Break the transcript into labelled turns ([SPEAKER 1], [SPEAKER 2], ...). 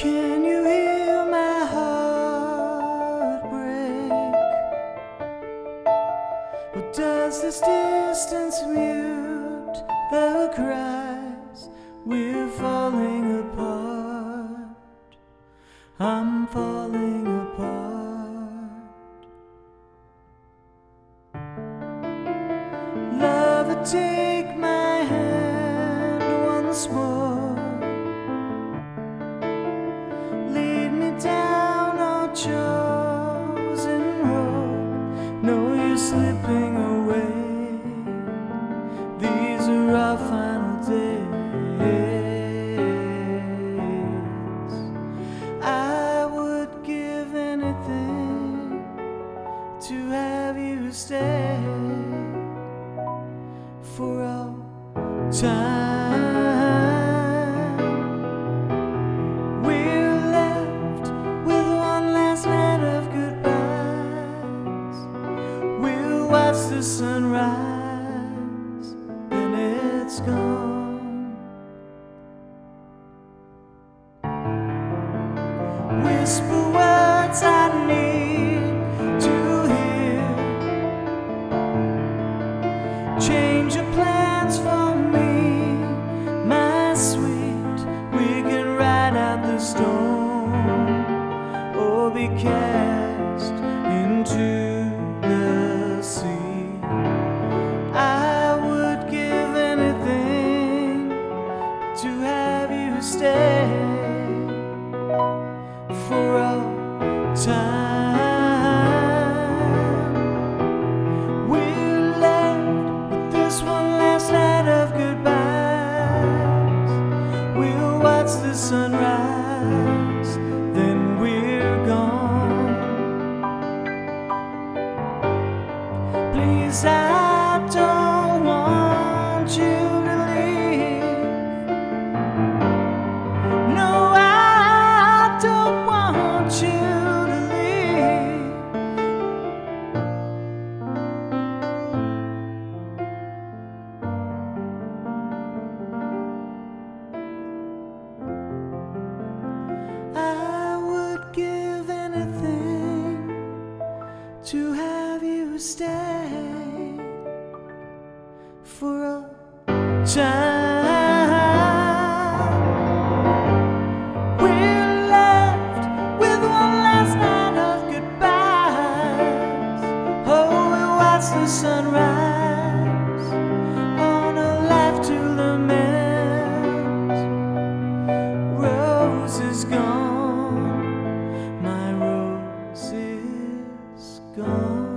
[SPEAKER 1] Can you hear my heart break? Or does this distance mute the cries? We're falling apart. I'm falling you stay for all time. We're left with one last night of goodbyes. We'll watch the sunrise, be cast into the sea. I would give anything to have you stay for all time. We're left with this one last night of goodbyes. We'll watch the sunrise, Please, for a time. We're left with one last night of goodbyes. Oh, we watch the sunrise on a life to lament. Rose is gone, my rose is gone.